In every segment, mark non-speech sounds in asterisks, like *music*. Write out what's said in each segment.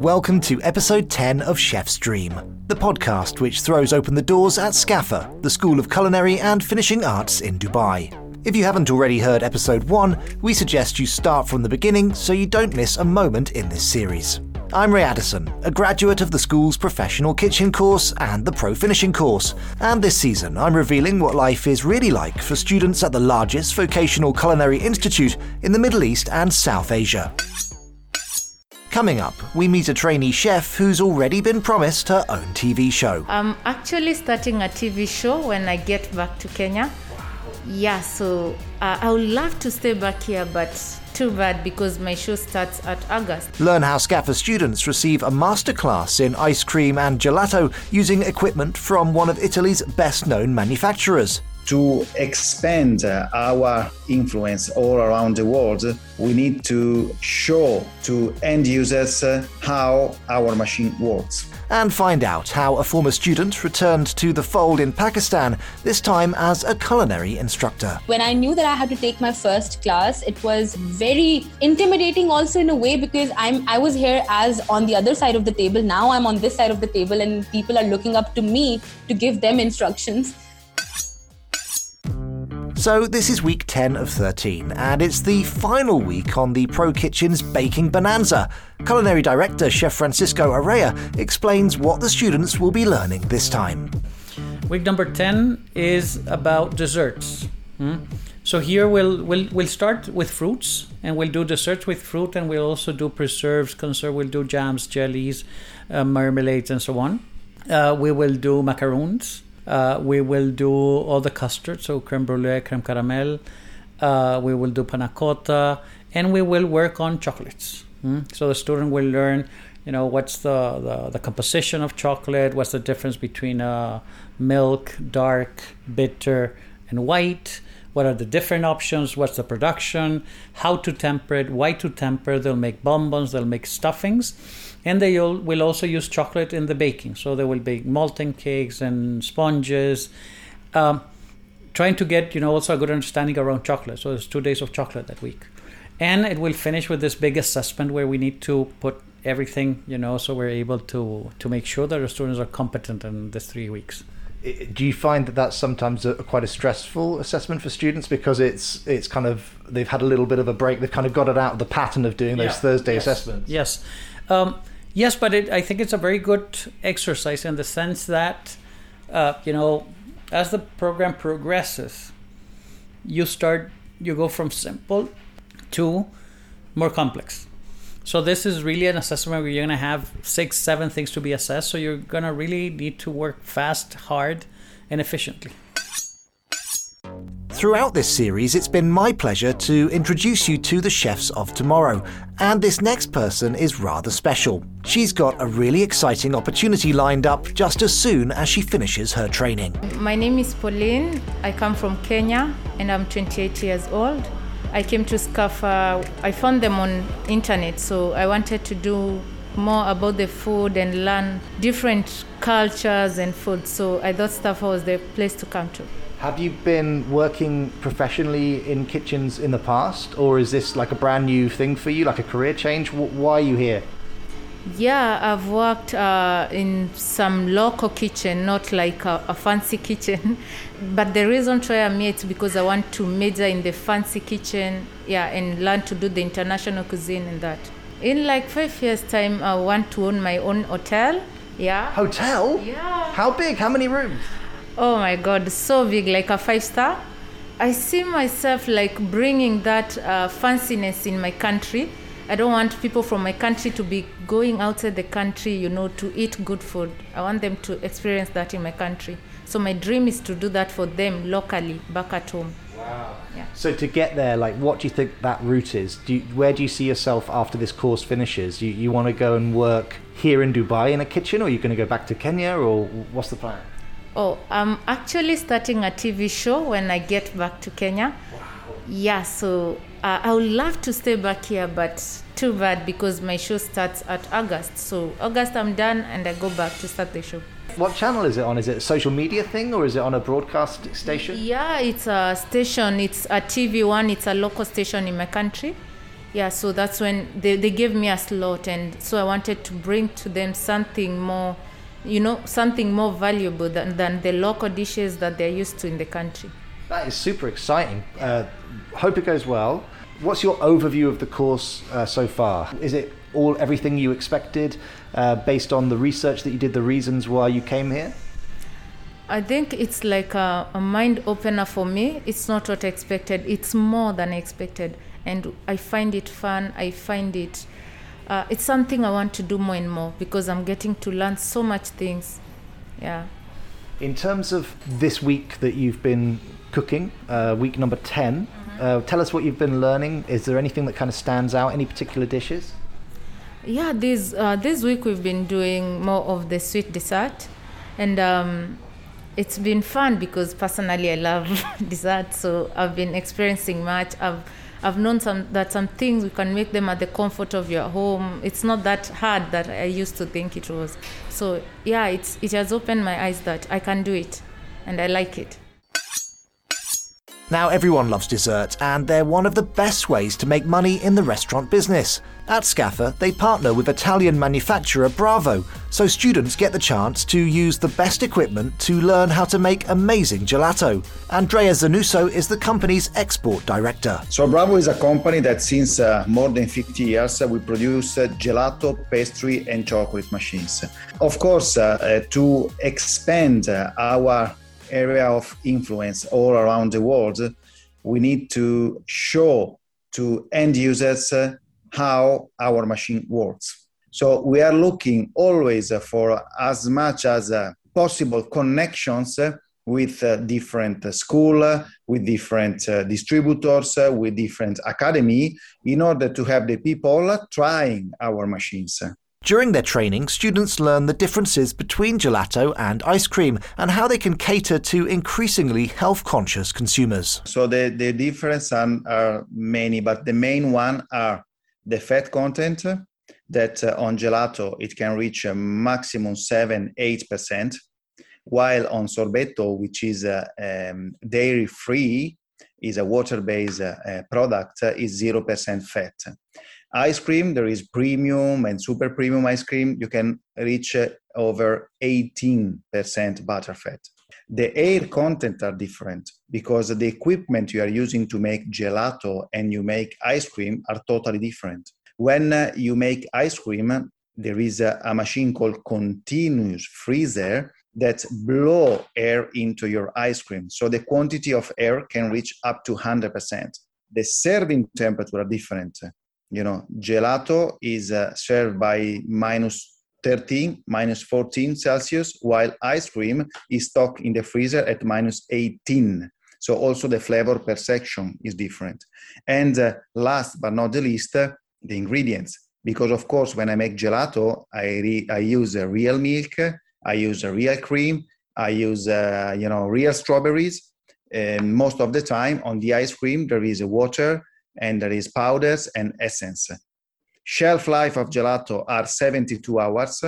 Welcome to episode 10 of Chef's Dream, the podcast which throws open the doors at SCAFA, the School of Culinary and Finishing Arts in Dubai. If you haven't already heard episode 1, we suggest you start from the beginning so you don't miss a moment in this series. I'm Ray Addison, a graduate of the school's professional kitchen course and the pro finishing course, and this season I'm revealing what life is really like for students at the largest vocational culinary institute in the Middle East and South Asia. Coming up, we meet a trainee chef who's already been promised her own TV show. I'm actually starting a TV show when I get back to Kenya. Yeah, so uh, I would love to stay back here, but too bad because my show starts at August. Learn how SCAFA students receive a masterclass in ice cream and gelato using equipment from one of Italy's best known manufacturers. To expand our influence all around the world, we need to show to end users how our machine works. And find out how a former student returned to the fold in Pakistan, this time as a culinary instructor. When I knew that I had to take my first class, it was very intimidating also in a way because I'm I was here as on the other side of the table. Now I'm on this side of the table and people are looking up to me to give them instructions. So, this is week 10 of 13, and it's the final week on the Pro Kitchen's Baking Bonanza. Culinary Director Chef Francisco Araya explains what the students will be learning this time. Week number 10 is about desserts. Hmm? So here we'll, we'll we'll start with fruits and we'll do desserts with fruit and we'll also do preserves, conserve. We'll do jams, jellies, uh, marmalades, and so on. Uh, we will do macaroons. Uh, we will do all the custards, so creme brulee, creme caramel. Uh, we will do panna cotta, and we will work on chocolates. Mm? So the student will learn, you know, what's the, the, the composition of chocolate, what's the difference between uh, milk, dark, bitter, and white. What are the different options? What's the production? How to temper it? Why to temper? They'll make bonbons. They'll make stuffings and they will also use chocolate in the baking. So they will bake molten cakes and sponges, um, trying to get you know also a good understanding around chocolate. So there's two days of chocolate that week, and it will finish with this big assessment where we need to put everything you know so we're able to to make sure that our students are competent in this three weeks do you find that that's sometimes a, quite a stressful assessment for students because it's it's kind of they've had a little bit of a break they've kind of got it out of the pattern of doing those yeah. thursday yes. assessments yes um, Yes, but it, I think it's a very good exercise in the sense that, uh, you know, as the program progresses, you start, you go from simple to more complex. So this is really an assessment where you're going to have six, seven things to be assessed. So you're going to really need to work fast, hard, and efficiently. Throughout this series, it's been my pleasure to introduce you to the chefs of tomorrow, and this next person is rather special. She's got a really exciting opportunity lined up just as soon as she finishes her training. My name is Pauline. I come from Kenya and I'm 28 years old. I came to SCAFA, uh, I found them on internet, so I wanted to do more about the food and learn different cultures and food. So I thought SCAFA was the place to come to. Have you been working professionally in kitchens in the past, or is this like a brand new thing for you, like a career change? Why are you here? Yeah, I've worked uh, in some local kitchen, not like a, a, fancy kitchen. *laughs* but the reason why I'm here is because I want to major in the fancy kitchen, yeah, and learn to do the international cuisine and that. In like five years' time, I want to own my own hotel. Yeah. Hotel? Yeah. How big? How many rooms? Oh my God, so big, like a five star. I see myself like bringing that uh, fanciness in my country. I don't want people from my country to be going outside the country, you know, to eat good food. I want them to experience that in my country. So my dream is to do that for them locally, back at home. Wow. Yeah. So to get there, like, what do you think that route is? Do you, where do you see yourself after this course finishes? You, you want to go and work here in Dubai in a kitchen, or are you going to go back to Kenya, or what's the plan? Oh, I'm actually starting a TV show when I get back to Kenya. Wow. Yeah, so uh, I would love to stay back here, but too bad because my show starts at August. So August I'm done and I go back to start the show. What channel is it on? Is it a social media thing or is it on a broadcast station? Yeah, it's a station. It's a TV one. It's a local station in my country. yeah so that's when they, they gave me a slot and so i wanted to bring to them something more you know something more valuable than, than the local dishes that they're used to in the country that is super exciting uh, hope it goes well what's your overview of the course uh, so far is it all everything you expected uh, based on the research that you did the reasons why you came here I think it's like a, a mind opener for me. It's not what I expected. It's more than I expected and I find it fun. I find it. Uh, it's something I want to do more and more because I'm getting to learn so much things. Yeah. In terms of this week that you've been cooking, uh, week number 10, mm-hmm. uh, tell us what you've been learning. Is there anything that kind of stands out? Any particular dishes? Yeah, this uh, this week we've been doing more of the sweet dessert, and um, it's been fun because personally I love *laughs* dessert, so I've been experiencing much. I've I've known some that some things we can make them at the comfort of your home. It's not that hard that I used to think it was. So yeah, it's it has opened my eyes that I can do it, and I like it. Now, everyone loves dessert, and they're one of the best ways to make money in the restaurant business. At SCAFA, they partner with Italian manufacturer Bravo, so students get the chance to use the best equipment to learn how to make amazing gelato. Andrea Zanuso is the company's export director. So, Bravo is a company that since uh, more than 50 years uh, we produce uh, gelato, pastry, and chocolate machines. Of course, uh, uh, to expand uh, our area of influence all around the world, we need to show to end users uh, how our machine works. So we are looking always for as much as uh, possible connections uh, with different school, with different distributors, with different academy, in order to have the people trying our machines. During their training, students learn the differences between gelato and ice cream and how they can cater to increasingly health conscious consumers. So, the, the differences are, many, but the main one are the fat content that uh, on gelato it can reach a maximum 7 8%, while on sorbetto, which is uh, um, dairy free, is a water based uh, product, uh, is 0% fat ice cream. There is premium and super premium ice cream. You can reach uh, over 18% butterfat the air content are different because the equipment you are using to make gelato and you make ice cream are totally different. When uh, you make ice cream there is a, a machine called continuous freezer that blow air into your ice cream. So the quantity of air can reach up to 100% the serving temperature are different you know, gelato is uh, served by minus 13, minus 14 Celsius, while ice cream is stocked in the freezer at minus 18. So also the flavor perception is different. And uh, last but not the least, uh, the ingredients. Because of course, when I make gelato, I, re- I use a real milk, I use a real cream, I use uh, you know real strawberries. And most of the time on the ice cream, there is a water, and there is powders and essence. Shelf life of gelato are 72 hours.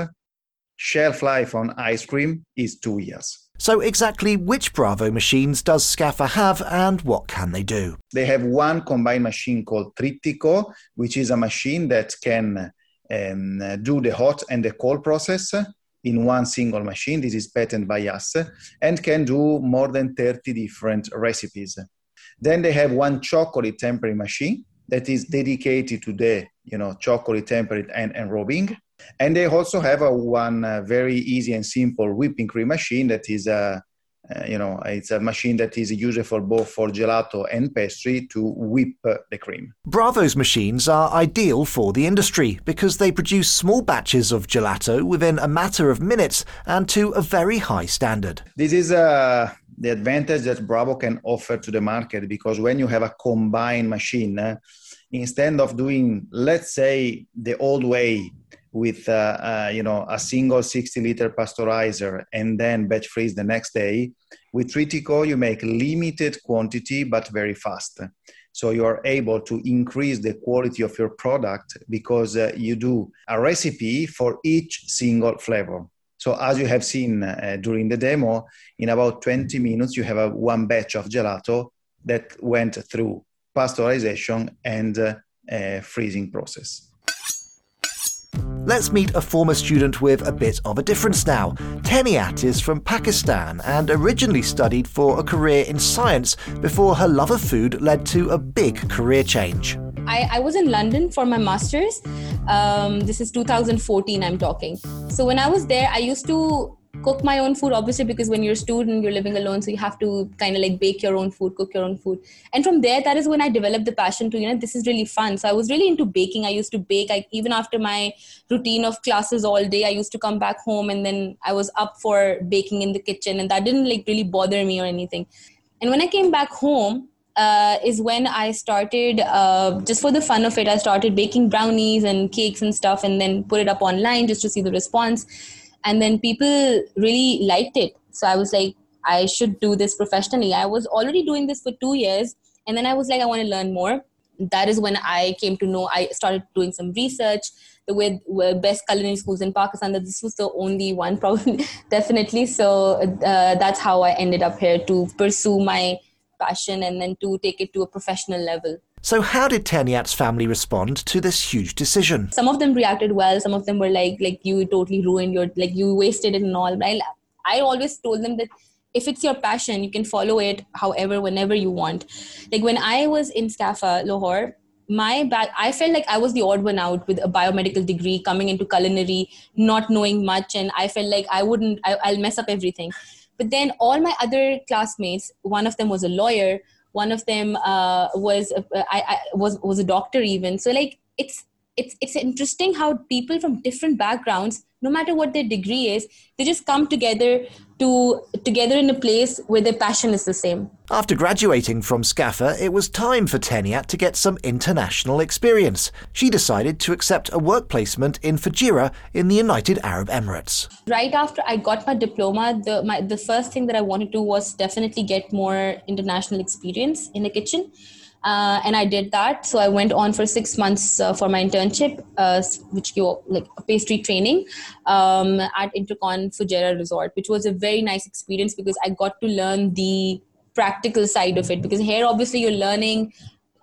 Shelf life on ice cream is two years. So, exactly which Bravo machines does SCAFA have and what can they do? They have one combined machine called Trittico, which is a machine that can um, do the hot and the cold process in one single machine. This is patented by us and can do more than 30 different recipes. Then they have one chocolate tempering machine that is dedicated to the you know chocolate tempering and enrobing. And they also have a one uh, very easy and simple whipping cream machine that is a uh, you know it's a machine that is useful both for gelato and pastry to whip uh, the cream bravo's machines are ideal for the industry because they produce small batches of gelato within a matter of minutes and to a very high standard this is a the advantage that Bravo can offer to the market because when you have a combined machine, uh, instead of doing, let's say, the old way with uh, uh, you know a single 60 liter pasteurizer and then batch freeze the next day, with Trittico you make limited quantity but very fast. So you are able to increase the quality of your product because uh, you do a recipe for each single flavor. So as you have seen uh, during the demo, in about 20 minutes, you have a one batch of gelato that went through pasteurization and uh, uh, freezing process. Let's meet a former student with a bit of a difference now. Teniat is from Pakistan and originally studied for a career in science before her love of food led to a big career change. I, I was in London for my master's. Um, this is 2014, I'm talking. So when I was there, I used to cook my own food obviously because when you're a student you're living alone so you have to kind of like bake your own food cook your own food and from there that is when i developed the passion to you know this is really fun so i was really into baking i used to bake I, even after my routine of classes all day i used to come back home and then i was up for baking in the kitchen and that didn't like really bother me or anything and when i came back home uh, is when I started, uh, just for the fun of it, I started baking brownies and cakes and stuff and then put it up online just to see the response. And then people really liked it. So i was like i should do this professionally. I was already doing this for two years. And then i was like i want to learn more. That is when i came to know i started doing some research. The best culinary schools in pakistan that this was the only one *laughs* probably definitely. So uh, that's how i ended up here to pursue my passion and then to take it to a professional level so, how did Teniat's family respond to this huge decision? Some of them reacted well. Some of them were like, "Like you totally ruined your, like you wasted it and all." But I, I always told them that if it's your passion, you can follow it however, whenever you want. Like when I was in SCAFA, Lahore, my back, I felt like I was the odd one out with a biomedical degree coming into culinary, not knowing much, and I felt like I wouldn't, I, I'll mess up everything. But then all my other classmates, one of them was a lawyer one of them uh, was uh, I, I, was was a doctor even. So like it's it's it's interesting how people from different backgrounds no matter what their degree is they just come together to together in a place where their passion is the same after graduating from SCAFA, it was time for Teniat to get some international experience. She decided to accept a work placement in Fujairah in the United Arab Emirates. Right after I got my diploma, the, my, the first thing that I wanted to do was definitely get more international experience in the kitchen. Uh, and I did that. So I went on for six months uh, for my internship, uh, which you like pastry training um, at Intercon Fujairah Resort, which was a very nice experience because I got to learn the practical side of it because here obviously you're learning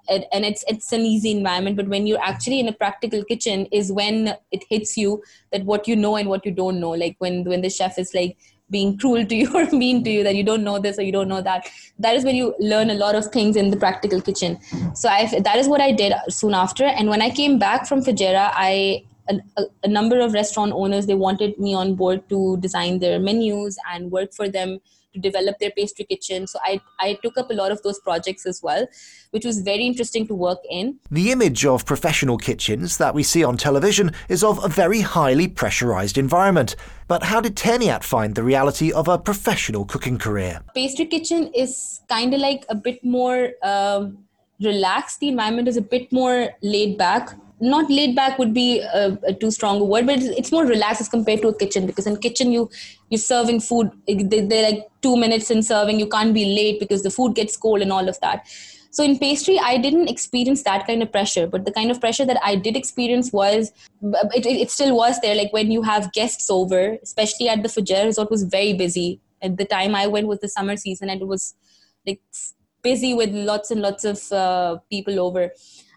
and it's it's an easy environment but when you're actually in a practical kitchen is when it hits you that what you know and what you don't know like when when the chef is like being cruel to *laughs* you or mean to you that you don't know this or you don't know that. That is when you learn a lot of things in the practical kitchen. So i that is what i did soon after. And when i came back from Fujairah i a, a, number of restaurant owners they wanted me on board to design their menus and work for them to develop their pastry kitchen. So I, I took up a lot of those projects as well, which was very interesting to work in. The image of professional kitchens that we see on television is of a very highly pressurized environment. But how did Teniat find the reality of a professional cooking career? Pastry kitchen is kind of like a bit more um, relaxed. The environment is a bit more laid back not laid back would be a, a, too strong a word but it's, it's, more relaxed as compared to a kitchen because in kitchen you you're serving food they're like two minutes in serving you can't be late because the food gets cold and all of that. So in pastry i didn't experience that kind of pressure but the kind of pressure that i did experience was it, it, still was there like when you have guests over especially at the Fujairah resort was very busy. At the time i went was the summer season and it was like busy with lots and lots of uh, people over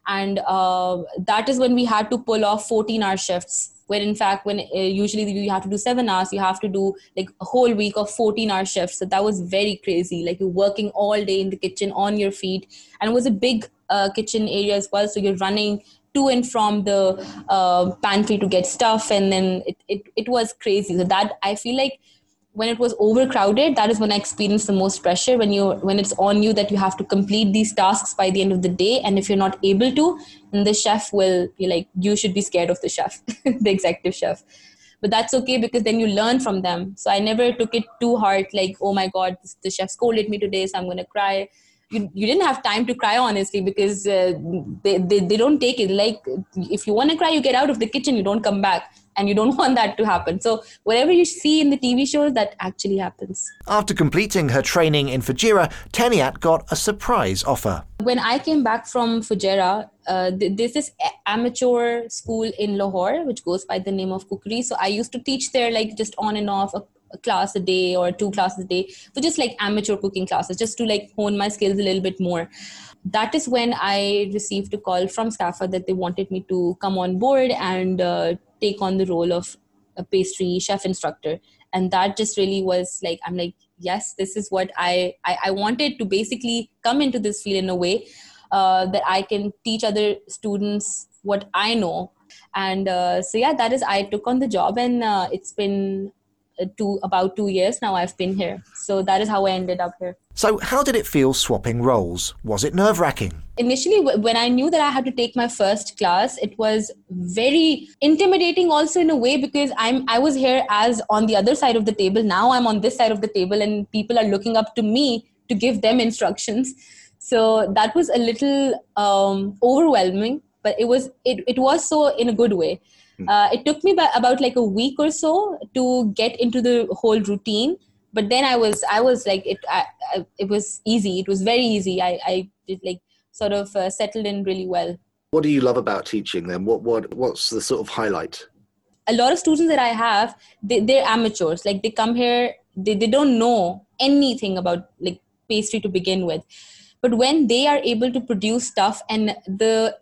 and uh, that is when we had to pull off 14 hour shifts when in fact when uh, usually you have to do seven hours you have to do like a whole week of 14 hour shifts. So that was very crazy like you're working all day in the kitchen on your feet. And it was a big uh, kitchen area as well. So you're running to and from the uh, pantry to get stuff. And then it, it, it was crazy. So that i feel like when it was overcrowded that is when i experienced the most pressure when you when it's on you that you have to complete these tasks by the end of the day and if you're not able to then the chef will be like you should be scared of the chef *laughs* the executive chef. But that's okay because then you learn from them. So i never took it too hard like oh my god the chef scolded me today so i'm going to cry you, you didn't have time to cry honestly because uh, they, they, they don't take it like if you want to cry you get out of the kitchen you don't come back and you don't *laughs* want that to happen. So whatever you see in the TV shows, that actually happens. After completing her training in Fujairah, Teniat got a surprise offer. When I came back from Fujairah, uh, there's this amateur school in Lahore, which goes by the name of Cookery. So I used to teach there, like just on and off, a class a day or two classes a day for just like amateur cooking classes, just to like hone my skills a little bit more. That is when I received a call from SCAFA that they wanted me to come on board and uh, take on the role of a pastry chef instructor. And that just really was like, I'm like, yes, this is what I, I, I wanted to basically come into this field in a way uh, that I can teach other students what I know. And uh, so, yeah, that is, I took on the job and uh, it's been two, about two years now I've been here. So that is how I ended up here. So, how did it feel swapping roles? Was it nerve wracking? Initially, when I knew that I had to take my first class, it was very intimidating also in a way because I'm I was here as on the other side of the table. Now I'm on this side of the table and people are looking up to me to give them instructions so that was a little um, overwhelming but it was it, it was so in a good way. Uh, it took me about like a week or so to get into the whole routine but then i was i was like it I, I, it was easy. It was very easy. I i did like sort of uh, settled in really well. What do you love about teaching then? What what what's the sort of highlight? A lot of students that i have they, they're amateurs. Like they come here they, they don't know anything about like pastry to begin with. But when they are able to produce stuff and the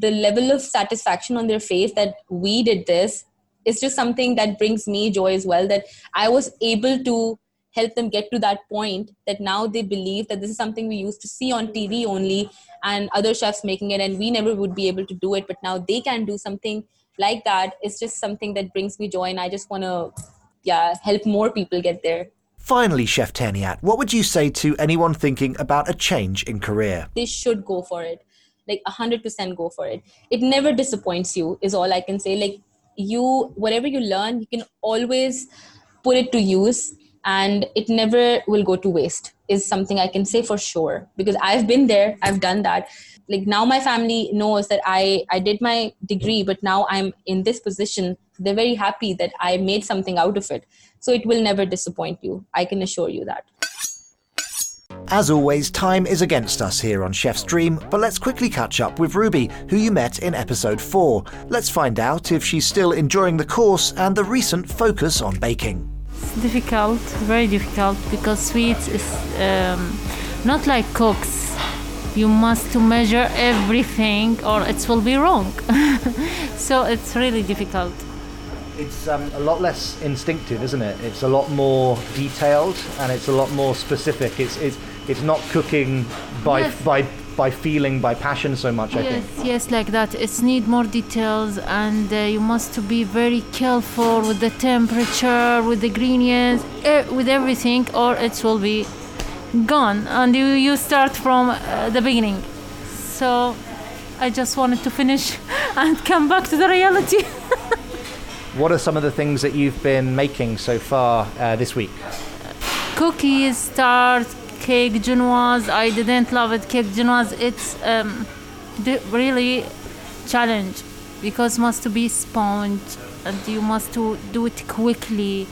the level of satisfaction on their face that we did this is just something that brings me joy as well that i was able to help them get to that point that now they believe that this is something we used to see on tv only and other chefs making it and we never would be able to do it but now they can do something like that it's just something that brings me joy and i just want to yeah help more people get there Finally, Chef Tainiat, what would you say to anyone thinking about a change in career? They should go for it. Like 100% go for it. It never disappoints you, is all I can say. Like, you, whatever you learn, you can always put it to use and it never will go to waste, is something I can say for sure. Because I've been there, I've done that like now my family knows that i i did my degree but now i'm in this position they're very happy that i made something out of it so it will never disappoint you. I can assure you that. As always, time is against us here on Chef's Dream, but let's quickly catch up with Ruby, who you met in episode 4. Let's find out if she's still enjoying the course and the recent focus on baking. It's difficult, very difficult, because sweets is um, not like cooks. You must to measure everything or it will be wrong. *laughs* so it's really difficult it's um, a lot less instinctive, isn't it? It's a lot more detailed and it's a lot more specific. It's it's it's not cooking by yes. by by feeling by passion so much. I yes, think. Yes, like that. It's need more details and uh, you must to be very careful with the temperature, with the ingredients, uh, with everything, or it will be gone and you you start from uh, the beginning. So I just wanted to finish *laughs* and come back to the reality. *laughs* What are some of the things that you've been making so far uh, this week? Cookies, tart, cake genoise. I didn't love it. Cake genoise. It's um, really challenge because must be sponge and you must to do it quickly.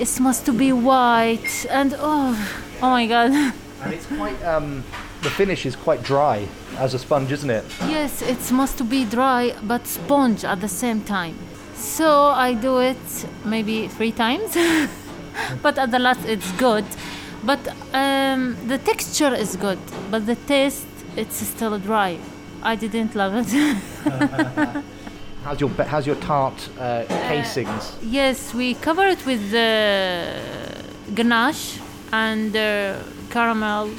It must to be white and oh, oh my god. *laughs* And it's quite um, the finish is quite dry as a sponge, isn't it? Yes, it must to be dry but sponge at the same time. So I do it maybe three times, *laughs* but at the last it's good. But um, the texture is good, but the taste it's still dry. I didn't love it. *laughs* how's your how's your tart uh, casings? Uh, yes, we cover it with the ganache and uh, caramel.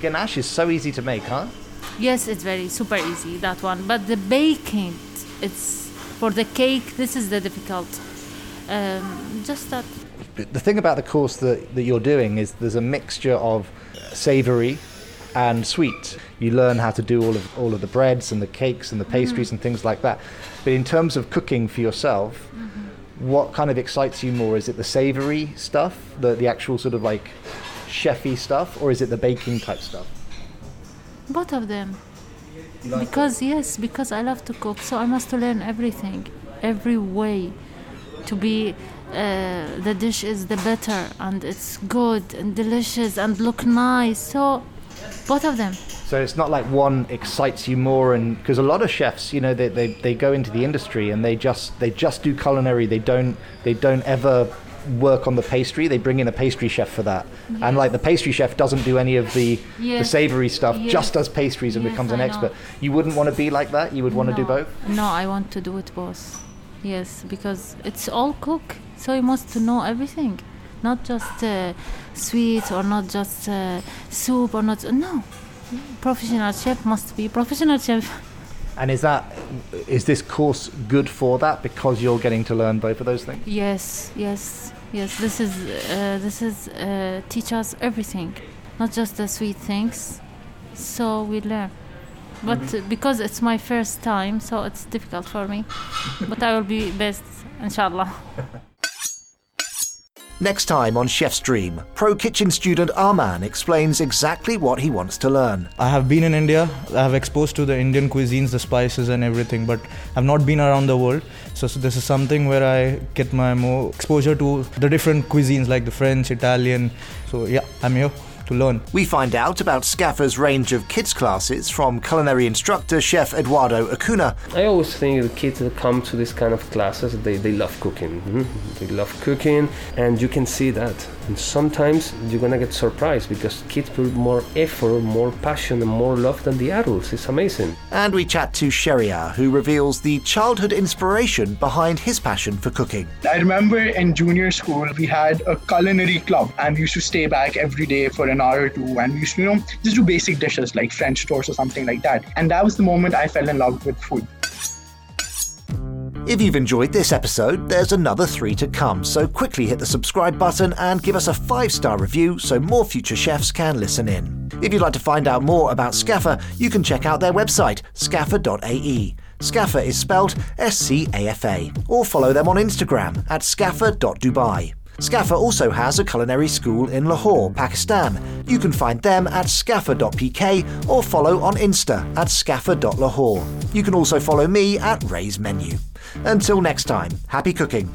Ganache is so easy to make, huh? Yes, it's very super easy that one. But the baking, it's for the cake, this is the difficult. Um, just that. The thing about the course that, that you're doing is there's a mixture of savoury and sweet. You learn how to do all of all of the breads and the cakes and the pastries mm-hmm. and things like that. But in terms of cooking for yourself, mm-hmm. what kind of excites you more? Is it the savoury stuff, the the actual sort of like chefy stuff, or is it the baking type stuff? Both of them because yes because i love to cook so i must learn everything every way to be uh, the dish is the better and it's good and delicious and look nice so both of them. So it's not like one excites you more and because a lot of chefs you know they, they, they go into the industry and they just they just do culinary. They don't they don't ever work on the pastry, they bring in a pastry chef for that. And like the pastry chef doesn't do any of the, the savory stuff, Yes. just does pastries and Yes, becomes an I know. expert. You wouldn't want to be like that? You would want to do both? No, I want to do it both. Yes, because it's all cook, so you must to know everything, not just uh, sweet or not just uh, soup or not. No, professional chef must be professional chef. And is that is this course good for that because you're getting to learn both of those things? Yes, yes, yes. This is uh, this is uh, teach us everything, not just the sweet things. So we learn. But uh, because it's my first time, so it's difficult for me. but I will be best, inshallah. *laughs* Next time on Chef's Dream, Pro Kitchen student Arman explains exactly what he wants to learn. I have been in India. I have exposed to the Indian cuisines, the spices and everything, but I've not been around the world. So, so this is something where I get my more exposure to the different cuisines like the French, Italian. So yeah, I'm here to learn. We find out about SCAFA's range of kids classes from culinary instructor chef Eduardo Acuna I always think the kids that come to this kind of classes, they, they love cooking. mhm. They love cooking, and you can see that. And sometimes you're gonna get surprised because kids put more effort, more passion, and more love than the adults. It's amazing. and we chat to Sheria who reveals the childhood inspiration behind his passion for cooking. I remember in junior school, we had a culinary club and we used to stay back every day for an hour or two and we used to, you know, just do basic dishes like French toast or something like that. And that was the moment I fell in love with food. If you've enjoyed this episode, there's another three to come, so quickly hit the subscribe button and give us a five star review so more future chefs can listen in. If you'd like to find out more about SCAFA, you can check out their website, scafa.ae. SCAFA is spelled S C A F A, or follow them on Instagram at scafa.dubai. SCAFA also has a culinary school in Lahore, Pakistan. You can find them at scafa.pk or follow on Insta at scafa.lahore. You can also follow me at Ray's Menu. Until next time, happy cooking.